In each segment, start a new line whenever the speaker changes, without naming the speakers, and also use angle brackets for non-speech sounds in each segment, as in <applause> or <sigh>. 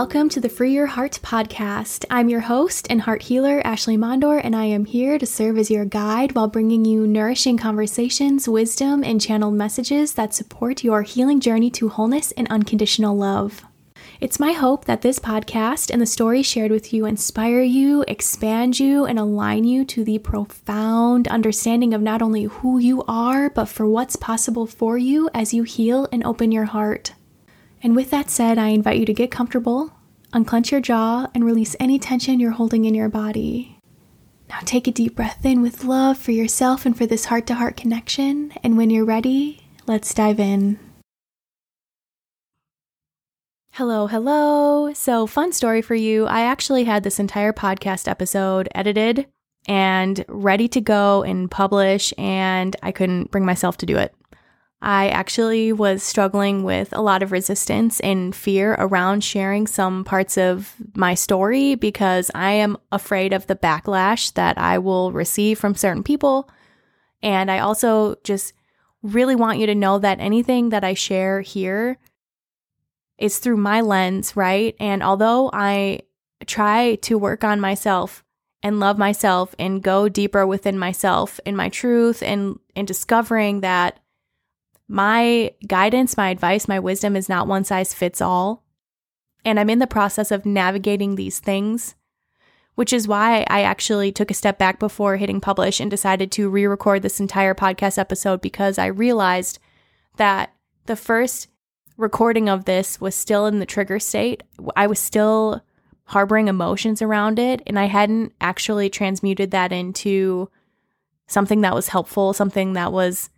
welcome to the Free Your Heart podcast. I'm your host and heart healer, Ashley Mondor, and I am here to serve as your guide while bringing you nourishing conversations, wisdom, and channeled messages that support your healing journey to wholeness and unconditional love. It's my hope that this podcast and the stories shared with you inspire you, expand you, and align you to the profound understanding of not only who you are, but for what's possible for you as you heal and open your heart. And with that said, I invite you to get comfortable, unclench your jaw, and release any tension you're holding in your body. Now take a deep breath in with love for yourself and for this heart to heart connection. And when you're ready, let's dive in. Hello, hello. So, fun story for you. I actually had this entire podcast episode edited and ready to go and publish, and I couldn't bring myself to do it. I actually was struggling with a lot of resistance and fear around sharing some parts of my story because I am afraid of the backlash that I will receive from certain people. And I also just really want you to know that anything that I share here is through my lens, right? And although I try to work on myself and love myself and go deeper within myself in my truth and in discovering that my guidance, my advice, my wisdom is not one size fits all. And I'm in the process of navigating these things, which is why I actually took a step back before hitting publish and decided to re record this entire podcast episode because I realized that the first recording of this was still in the trigger state. I was still harboring emotions around it, and I hadn't actually transmuted that into something that was helpful, something that was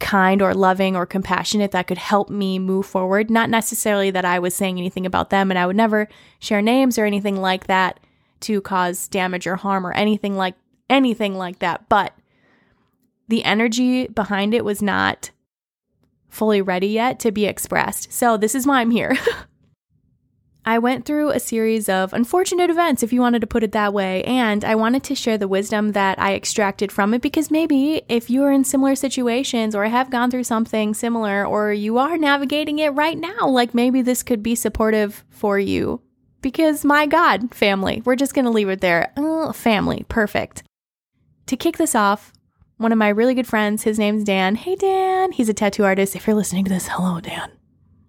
kind or loving or compassionate that could help me move forward. Not necessarily that I was saying anything about them, and I would never share names or anything like that to cause damage or harm or anything like anything like that. But the energy behind it was not fully ready yet to be expressed. So this is why I'm here. <laughs> I went through a series of unfortunate events, if you wanted to put it that way, and I wanted to share the wisdom that I extracted from it because maybe if you're in similar situations or have gone through something similar or you are navigating it right now, like maybe this could be supportive for you. Because my God, family, we're just going to leave it there. Family, perfect. To kick this off, one of my really good friends, his name's Dan. Hey, Dan. He's a tattoo artist. If you're listening to this, hello, Dan.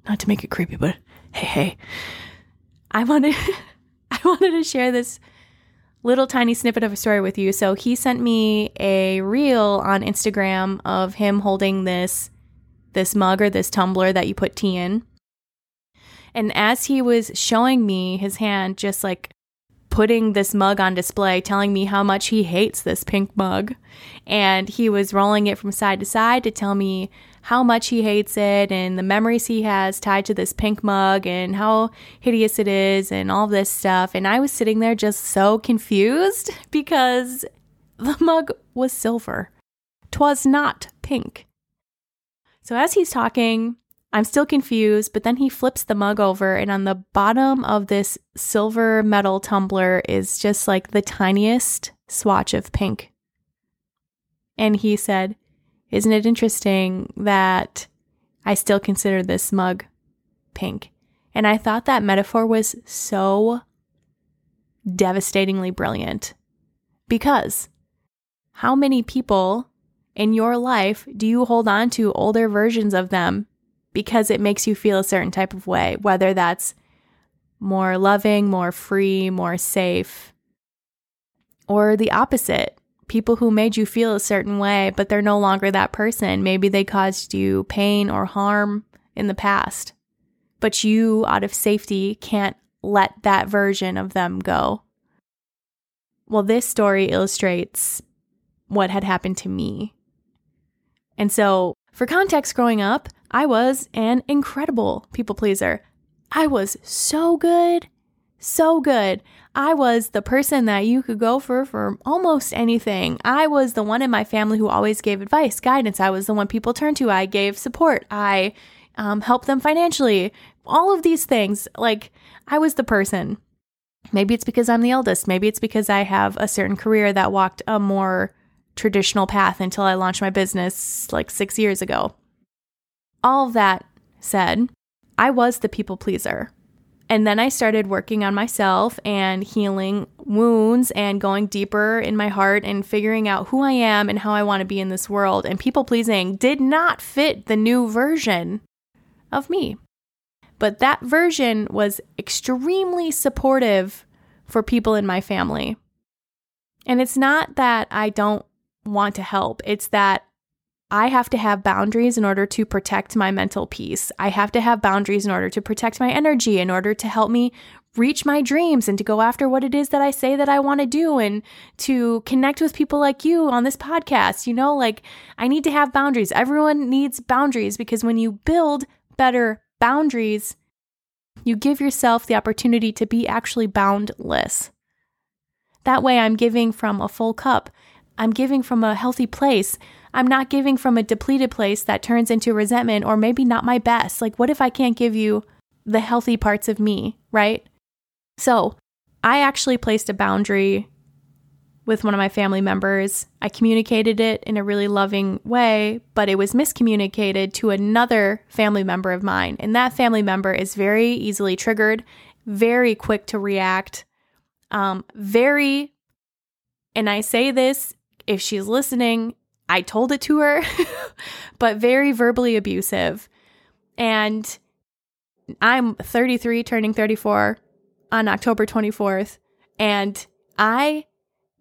Not to make it creepy, but hey, hey. I wanted <laughs> I wanted to share this little tiny snippet of a story with you. So he sent me a reel on Instagram of him holding this this mug or this tumbler that you put tea in. And as he was showing me his hand just like putting this mug on display, telling me how much he hates this pink mug. And he was rolling it from side to side to tell me how much he hates it and the memories he has tied to this pink mug and how hideous it is and all this stuff. And I was sitting there just so confused <laughs> because the mug was silver. Twas not pink. So as he's talking, I'm still confused, but then he flips the mug over, and on the bottom of this silver metal tumbler is just like the tiniest swatch of pink. And he said, isn't it interesting that I still consider this mug pink? And I thought that metaphor was so devastatingly brilliant because how many people in your life do you hold on to older versions of them because it makes you feel a certain type of way, whether that's more loving, more free, more safe, or the opposite? People who made you feel a certain way, but they're no longer that person. Maybe they caused you pain or harm in the past, but you, out of safety, can't let that version of them go. Well, this story illustrates what had happened to me. And so, for context, growing up, I was an incredible people pleaser. I was so good so good. I was the person that you could go for for almost anything. I was the one in my family who always gave advice, guidance. I was the one people turned to. I gave support. I um, helped them financially. All of these things. Like, I was the person. Maybe it's because I'm the eldest. Maybe it's because I have a certain career that walked a more traditional path until I launched my business like six years ago. All that said, I was the people pleaser. And then I started working on myself and healing wounds and going deeper in my heart and figuring out who I am and how I want to be in this world. And people pleasing did not fit the new version of me. But that version was extremely supportive for people in my family. And it's not that I don't want to help, it's that I have to have boundaries in order to protect my mental peace. I have to have boundaries in order to protect my energy, in order to help me reach my dreams and to go after what it is that I say that I want to do and to connect with people like you on this podcast. You know, like I need to have boundaries. Everyone needs boundaries because when you build better boundaries, you give yourself the opportunity to be actually boundless. That way, I'm giving from a full cup. I'm giving from a healthy place. I'm not giving from a depleted place that turns into resentment or maybe not my best. Like, what if I can't give you the healthy parts of me, right? So, I actually placed a boundary with one of my family members. I communicated it in a really loving way, but it was miscommunicated to another family member of mine. And that family member is very easily triggered, very quick to react, um, very, and I say this if she's listening, I told it to her, <laughs> but very verbally abusive. And I'm 33, turning 34 on October 24th. And I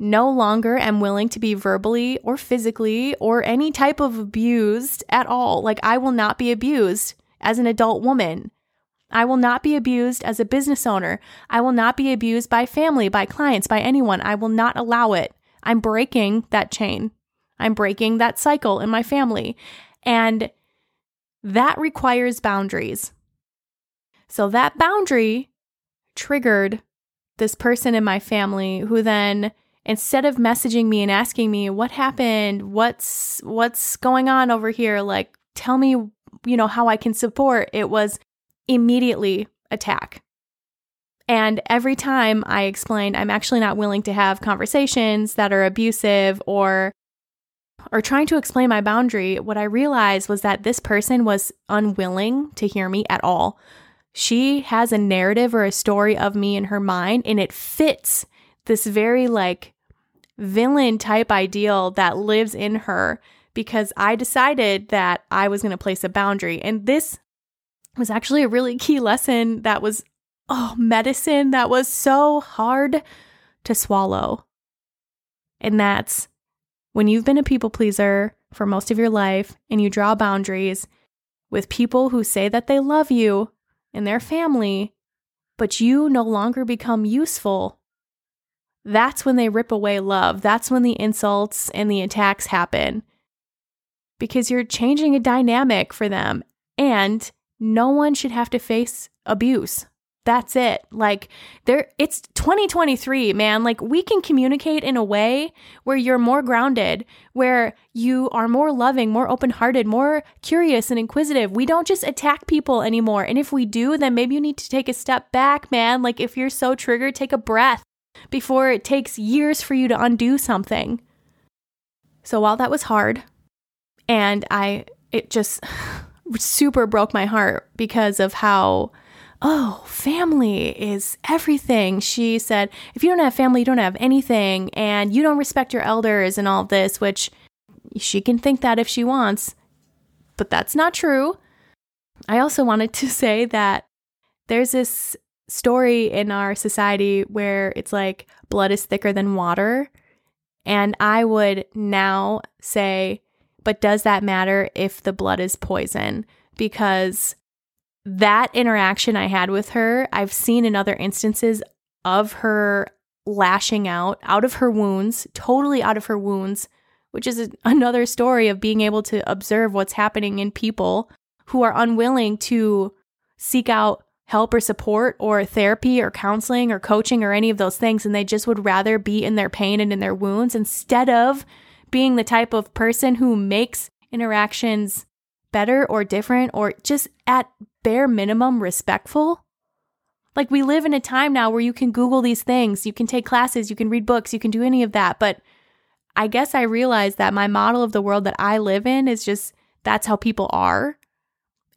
no longer am willing to be verbally or physically or any type of abused at all. Like, I will not be abused as an adult woman. I will not be abused as a business owner. I will not be abused by family, by clients, by anyone. I will not allow it. I'm breaking that chain. I'm breaking that cycle in my family. And that requires boundaries. So that boundary triggered this person in my family who then instead of messaging me and asking me what happened, what's what's going on over here, like tell me, you know, how I can support, it was immediately attack. And every time I explained I'm actually not willing to have conversations that are abusive or or trying to explain my boundary, what I realized was that this person was unwilling to hear me at all. She has a narrative or a story of me in her mind, and it fits this very like villain type ideal that lives in her because I decided that I was going to place a boundary. And this was actually a really key lesson that was, oh, medicine that was so hard to swallow. And that's when you've been a people pleaser for most of your life and you draw boundaries with people who say that they love you and their family, but you no longer become useful, that's when they rip away love. That's when the insults and the attacks happen because you're changing a dynamic for them. And no one should have to face abuse. That's it. Like there it's 2023, man. Like we can communicate in a way where you're more grounded, where you are more loving, more open-hearted, more curious and inquisitive. We don't just attack people anymore. And if we do, then maybe you need to take a step back, man. Like if you're so triggered, take a breath before it takes years for you to undo something. So while that was hard and I it just <sighs> super broke my heart because of how oh, family is everything. She said, if you don't have family, you don't have anything, and you don't respect your elders and all this, which she can think that if she wants, but that's not true. I also wanted to <laughs> say that there's this story in our society where it's like blood is thicker than water. And I would now say, but does that matter if the blood is poison? Because that interaction I had with her, I've seen in other instances of her lashing out out of her wounds, totally out of her wounds, which is <laughs> another story of being able to observe what's happening in people who are unwilling to seek out help or support or therapy or counseling or coaching or any of those things. And they just would rather be in their pain and in their wounds instead of being the type of person who makes interactions better or different or just at bare minimum respectful. Like we live in a time now where you can Google these things, you can take classes, you can read books, you can do any of that. But I guess I realized that my model of the world that I live in is just that's how people are.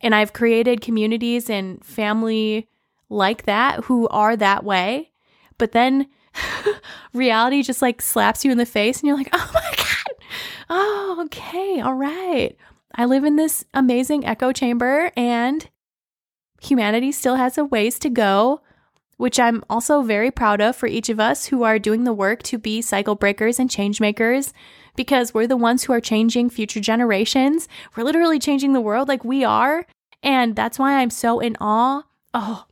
And I've created communities and family like that who are that way, but then <laughs> reality just like slaps you in the face and you're like, oh my God. Oh, okay. All right. I live in this amazing echo chamber and humanity still has a ways to go, which I'm also very proud of for each of us who are doing the work to be cycle breakers and change makers because we're the ones who are changing future generations. We're literally changing the world like we are. And that's why I'm so in awe. Oh,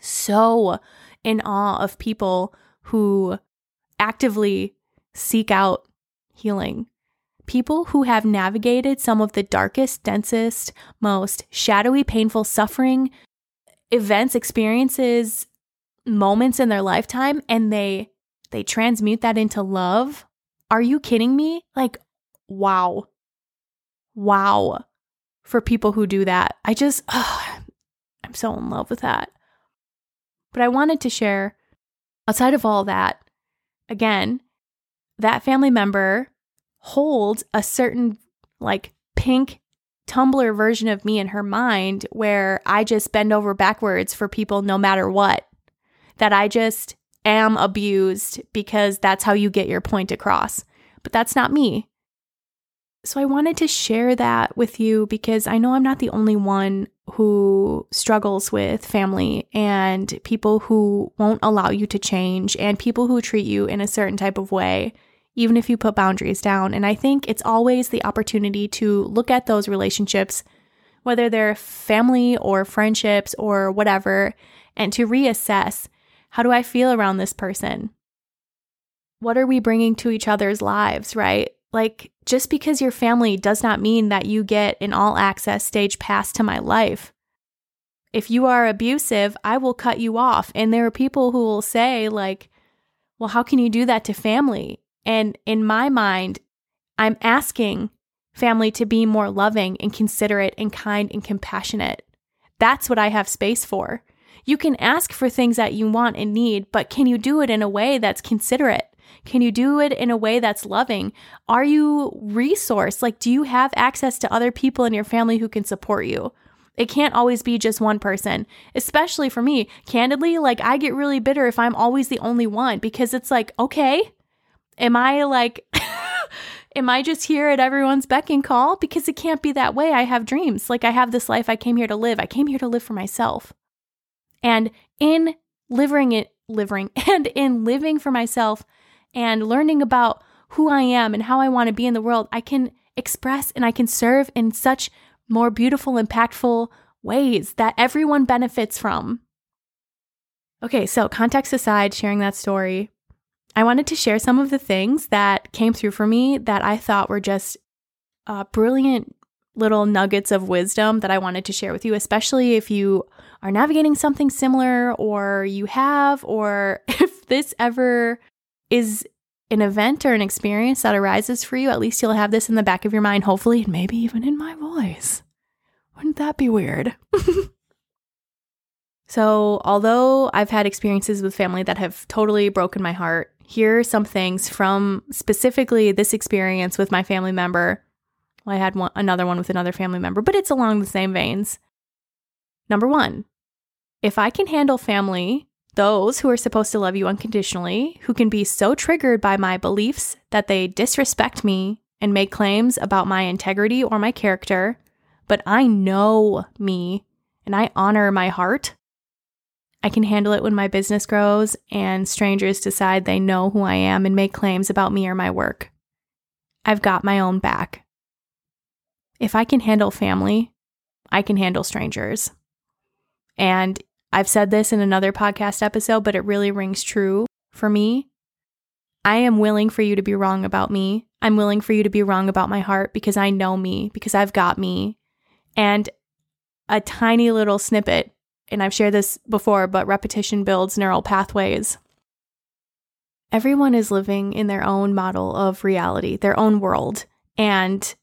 so in awe of people who actively seek out healing. People who have navigated some of the darkest, densest, most shadowy, painful suffering events, experiences, moments in their lifetime and they they transmute that into love. Are you kidding me? Like wow. Wow. For people who do that. I just <sighs> I'm so in love with that. But I wanted to share outside of all that, again, that family member holds a certain like pink tumbler version of me in her mind where I just bend over backwards for people no matter what. That I just am abused because that's how you get your point across. But that's not me. So I wanted to share that with you because I know I'm not the only one who struggles with family and people who won't allow you to change and people who treat you in a certain type of way, even if you put boundaries down. And I think it's always the opportunity to look at those relationships, whether they're family or friendships or whatever, and to reassess how do I feel around this person? What are we bringing to each other's lives, right? Like, just because you're family does not mean that you get an all access stage pass to my life. If you are abusive, I will cut you off. And there are people who will say, like, well, how can you do that to family? And in my mind, I'm asking family to be more loving and considerate and kind and compassionate. That's what I have space for. You can ask for things that you want and need, but can you do it in a way that's considerate? Can you do it in a way that's loving? Are you resourced? Like, do you have access to other people in your family who can support you? It can't always be just one person, especially for me. Candidly, like, I get really bitter if I'm always the only one because it's like, okay, am I like, <laughs> am I just here at everyone's beck and call? Because it can't be that way. I have dreams. Like, I have this life I came here to live. I came here to live for myself. And in living it, living, <laughs> and in living for myself, and learning about who I am and how I want to be in the world, I can express and I can serve in such more beautiful, impactful ways that everyone benefits from. Okay, so context aside, sharing that story, I wanted to share some of the things that came through for me that I thought were just uh, brilliant little nuggets of wisdom that I wanted to share with you, especially if you are navigating something similar or you have, or <laughs> if this ever is an event or an experience that arises for you, at least you'll have this in the back of your mind, hopefully, and maybe even in my voice. Wouldn't that be weird? <laughs> so, although I've had experiences with family that have totally broken my heart, here are some things from specifically this experience with my family member. Well, I had one, another one with another family member, but it's along the same veins. Number one, if I can handle family those who are supposed to love you unconditionally, who can be so triggered by my beliefs that they disrespect me and make claims about my integrity or my character, but I know me and I honor my heart. I can handle it when my business grows and strangers decide they know who I am and make claims about me or my work. I've got my own back. If I can handle family, I can handle strangers. And I've said this in another podcast episode, but it really rings true for me. I am willing for you to be wrong about me. I'm willing for you to be wrong about my heart because I know me, because I've got me. And a tiny little snippet, and I've shared this before, but repetition builds neural pathways. Everyone is living in their own model of reality, their own world. And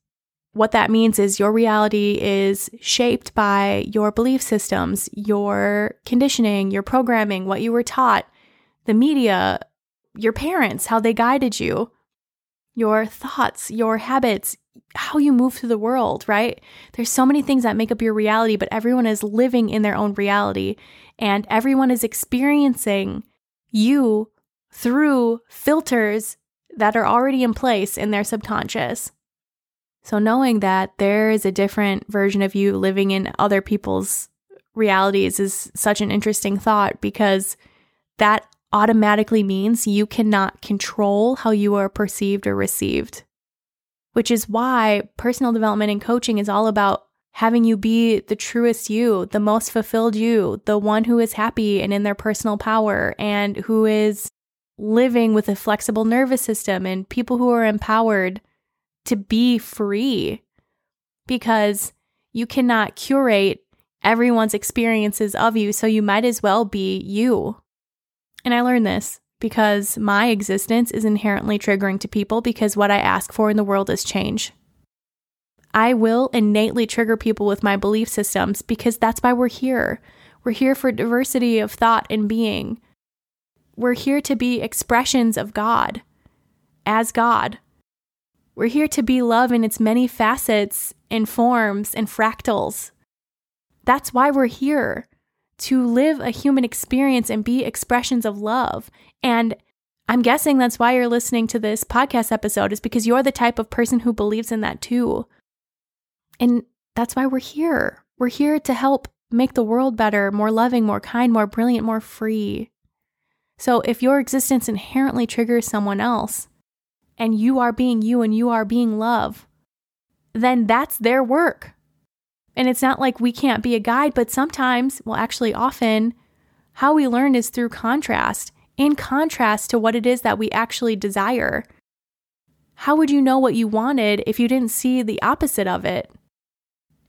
what that means is your reality is shaped by your belief systems, your conditioning, your programming, what you were taught, the media, your parents, how they guided you, your thoughts, your habits, how you move through the world, right? There's so many things that make up your reality, but everyone is living in their own reality. and everyone is experiencing you through filters that are already in place in their subconscious. So, knowing that there is a different version of you living in other people's realities is such an interesting thought because that automatically means you cannot control how you are perceived or received. Which is why personal development and coaching is all about having you be the truest you, the most fulfilled you, the one who is happy and in their personal power and who is living with a flexible nervous system and people who are empowered to be free because you cannot curate everyone's experiences of you, so you might as well be you. And I learned this because my existence is inherently triggering to people because what I ask for in the world is change. I will innately trigger people with my belief systems because that's why we're here. We're here for diversity of thought and being. We're here to be expressions of God as God. We're here to be love in its many facets and forms and fractals. That's why we're here to live a human experience and be expressions of love. And I'm guessing that's why you're listening to this podcast episode, is because you're the type of person who believes in that too. And that's why we're here. We're here to help make the world better, more loving, more kind, more brilliant, more free. So if your existence inherently triggers someone else, and you are being you and you are being love, then that's their work. And it's not like we can't be a guide, but sometimes, well, actually, often, how we learn is through contrast, in contrast to what it is that we actually desire. How would you know what you wanted if you didn't see the opposite of it?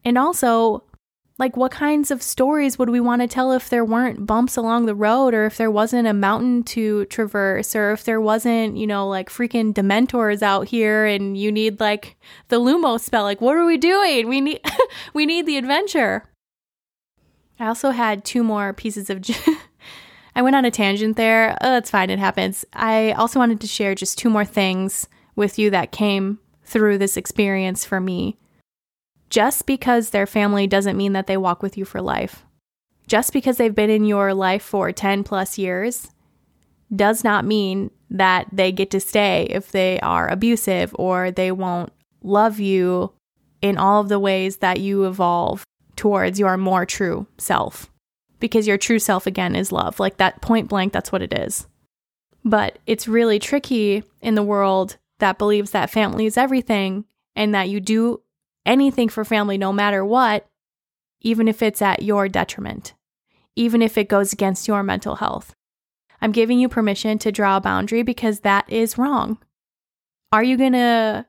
And also, like, what kinds of stories would we want to tell if there weren't bumps along the road, or if there wasn't a mountain to traverse, or if there wasn't, you know, like freaking dementors out here and you need like the Lumo spell? Like, what are we doing? We need, <laughs> we need the adventure. I also had two more pieces of. <laughs> I went on a tangent there. Oh, that's fine. It happens. I also wanted to share just two more things with you that came through this experience for me. Just because they're family doesn't mean that they walk with you for life. Just because they've been in your life for 10 plus years does not mean that they get to stay if they are abusive or they won't love you in all of the ways that you evolve towards your more true self. Because your true self, again, is love. Like that point blank, that's what it is. But it's really tricky in the world that believes that family is everything and that you do anything for family no matter what, even if it's at your detriment, even if it goes against your mental health. I'm giving you permission to draw a boundary because that is wrong. Are you going to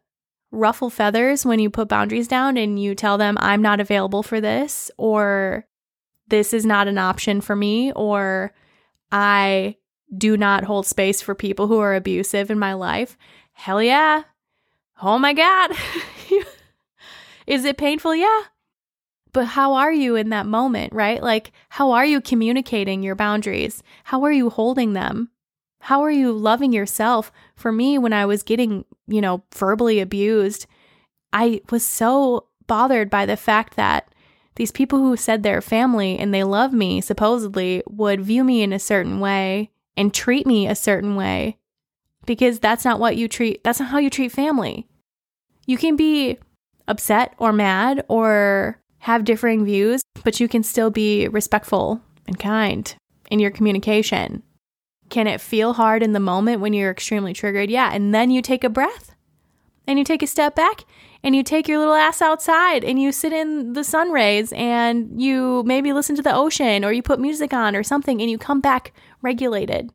ruffle feathers when you put boundaries down and you tell them, I'm not available for this, or this is not an option for me, or I do not hold space for people who are abusive in my life? Hell yeah. Oh my God. <laughs> Is it painful? Yeah. But how are you in that moment, right? Like, how are you communicating your boundaries? How are you holding them? How are you loving yourself? For me, when I was getting, you know, verbally abused, I was so bothered by the fact that these people who said they're family and they love me, supposedly, would view me in a certain way and treat me a certain way because that's not what you treat, that's not how you treat family. You can be upset or mad or have differing views, but you can still be respectful and kind in your communication. Can it feel hard in the moment when you're extremely triggered? Yeah. And then you take a breath and you take a step back and you take your little ass outside and you sit in the sun rays and you maybe listen to the ocean or you put music on or something and you come back regulated.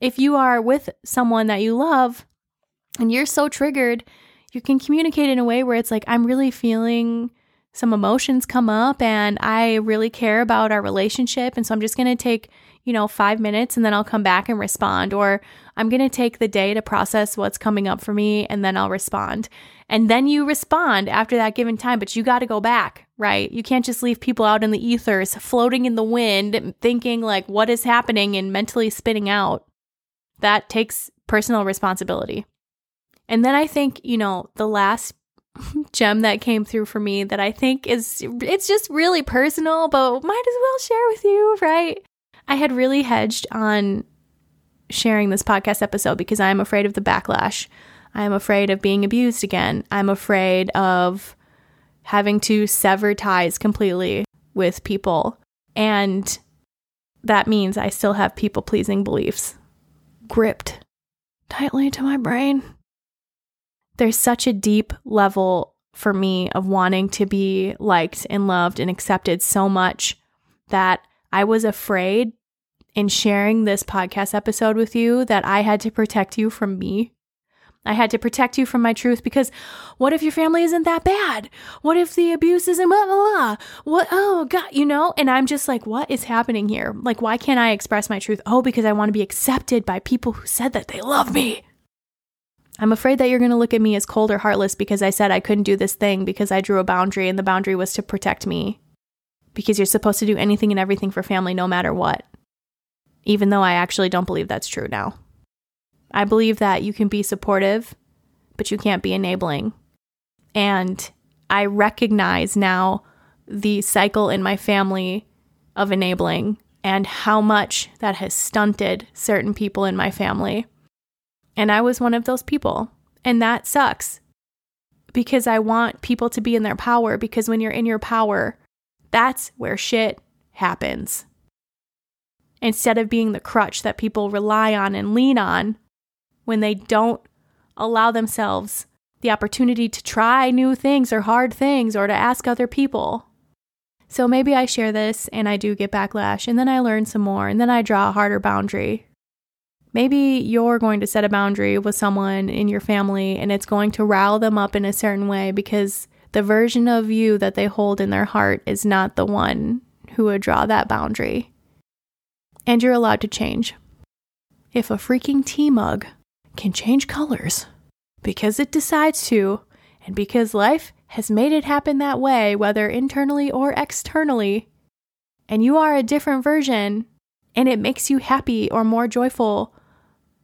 If you are with someone that you love and you're so triggered you can communicate in a way where it's like, I'm really feeling some emotions come up and I really care about our relationship. And so I'm just going to take, you know, five minutes and then I'll come back and respond. Or I'm going to take the day to process what's coming up for me and then I'll respond. And then you respond after that given time, but you got to go back, right? You can't just leave people out in the ethers, floating in the wind, thinking like what is happening and mentally spinning out. That takes personal responsibility. And then I think, you know, the last <laughs> gem that came through for me that I think is it's just really personal, but might as well share with you, right? I had really hedged on sharing this podcast episode because I'm afraid of the backlash. I'm afraid of being abused again. I'm afraid of having to sever ties completely with people. And that means I still have people pleasing beliefs gripped tightly to my brain. There's such a deep level for me of wanting to be liked and loved and accepted so much that I was afraid in sharing this podcast episode with you that I had to protect you from me. I had to protect you from my truth because what if your family isn't that bad? What if the abuse isn't blah, blah, blah? What, oh, God, you know? And I'm just like, what is happening here? Like, why can't I express my truth? Oh, because I want to be accepted by people who said that they love me. I'm afraid that you're going to look at me as cold or heartless because I said I couldn't do this thing because I drew a boundary and the boundary was to protect me. Because you're supposed to do anything and everything for family no matter what. Even though I actually don't believe that's true now. I believe that you can be supportive, but you can't be enabling. And I recognize now the cycle in my family of enabling and how much that has stunted certain people in my family. And I was one of those people. And that sucks because I want people to be in their power. Because when you're in your power, that's where shit happens. Instead of being the crutch that people rely on and lean on when they don't allow themselves the opportunity to try new things or hard things or to ask other people. So maybe I share this and I do get backlash, and then I learn some more, and then I draw a harder boundary. Maybe you're going to set a boundary with someone in your family and it's going to rile them up in a certain way because the version of you that they hold in their heart is not the one who would draw that boundary. And you're allowed to change. If a freaking tea mug can change colors because it decides to, and because life has made it happen that way, whether internally or externally, and you are a different version, and it makes you happy or more joyful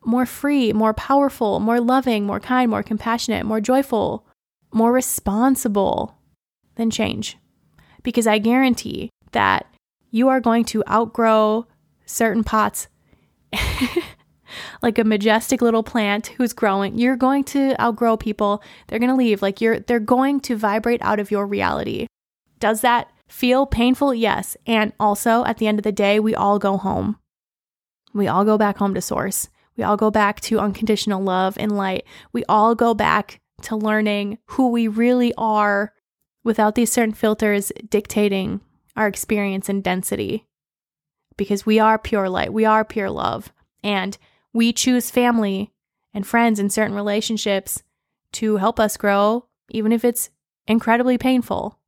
more free, more powerful, more loving, more kind, more compassionate, more joyful, more responsible, then change. Because I guarantee that you are going to outgrow certain pots. <laughs> like a majestic little plant who's growing. You're going to outgrow people. They're going to leave. Like you're they're going to vibrate out of your reality. Does that feel painful? Yes. And also at the end of the day, we all go home. We all go back home to source. We all go back to unconditional love and light. We all go back to learning who we really are without these certain filters dictating our experience and density. Because we are pure light, we are pure love, and we choose family and friends and certain relationships to help us grow, even if it's incredibly painful,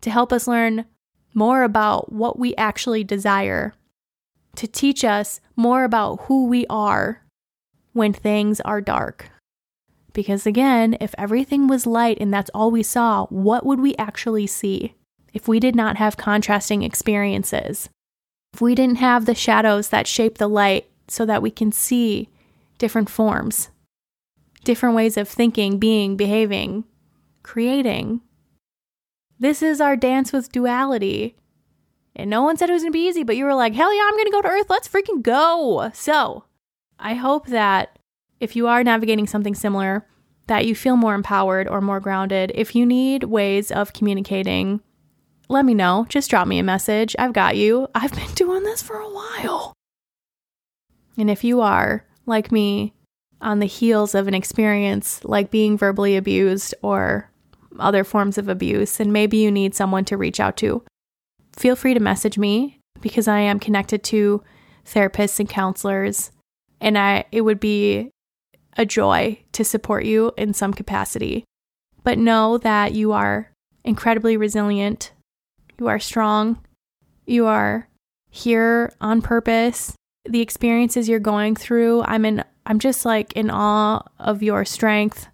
to help us learn more about what we actually desire to teach us more about who we are when things are dark. Because again, if everything was light and that's all we saw, what would we actually see if we did not have contrasting experiences? If we didn't have the shadows that shape the light so that we can see different forms, different ways of thinking, being, behaving, creating. This is our dance with duality. And no one said it was going to be easy, but you were like, hell yeah, I'm going to go to Earth. Let's freaking go. So I hope that if you are navigating something similar, that you feel more empowered or more grounded. If you need ways of communicating, let me know. Just drop me a message. I've got you. I've been <laughs> doing this for a while. And if you are, like me, on the heels of an experience like being verbally abused or other forms of abuse, and maybe you need someone to reach out to, feel free to message me because I am connected to therapists and counselors and I it would be a joy to support you in some capacity. But know that you are incredibly resilient. You are strong. You are here on purpose. The experiences you're going through, I'm in I'm just like in awe of your strength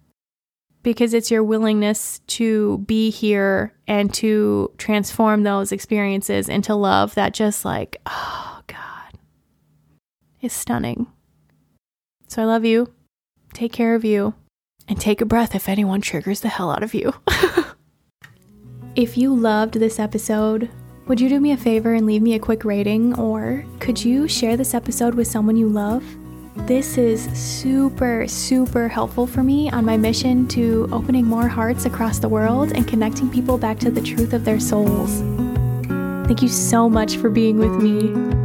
because it's your willingness to be here and to transform those experiences into love that just like, oh God, is stunning. So I love you. Take care of you. And take a breath if anyone triggers the hell out of you. <laughs> if you loved this episode, Would you do me a favor and leave me a quick rating, or could you share this episode with someone you love? This is super, super helpful for me on my mission to opening more hearts across the world and connecting people back to the truth of their souls. Thank you so much for being with me.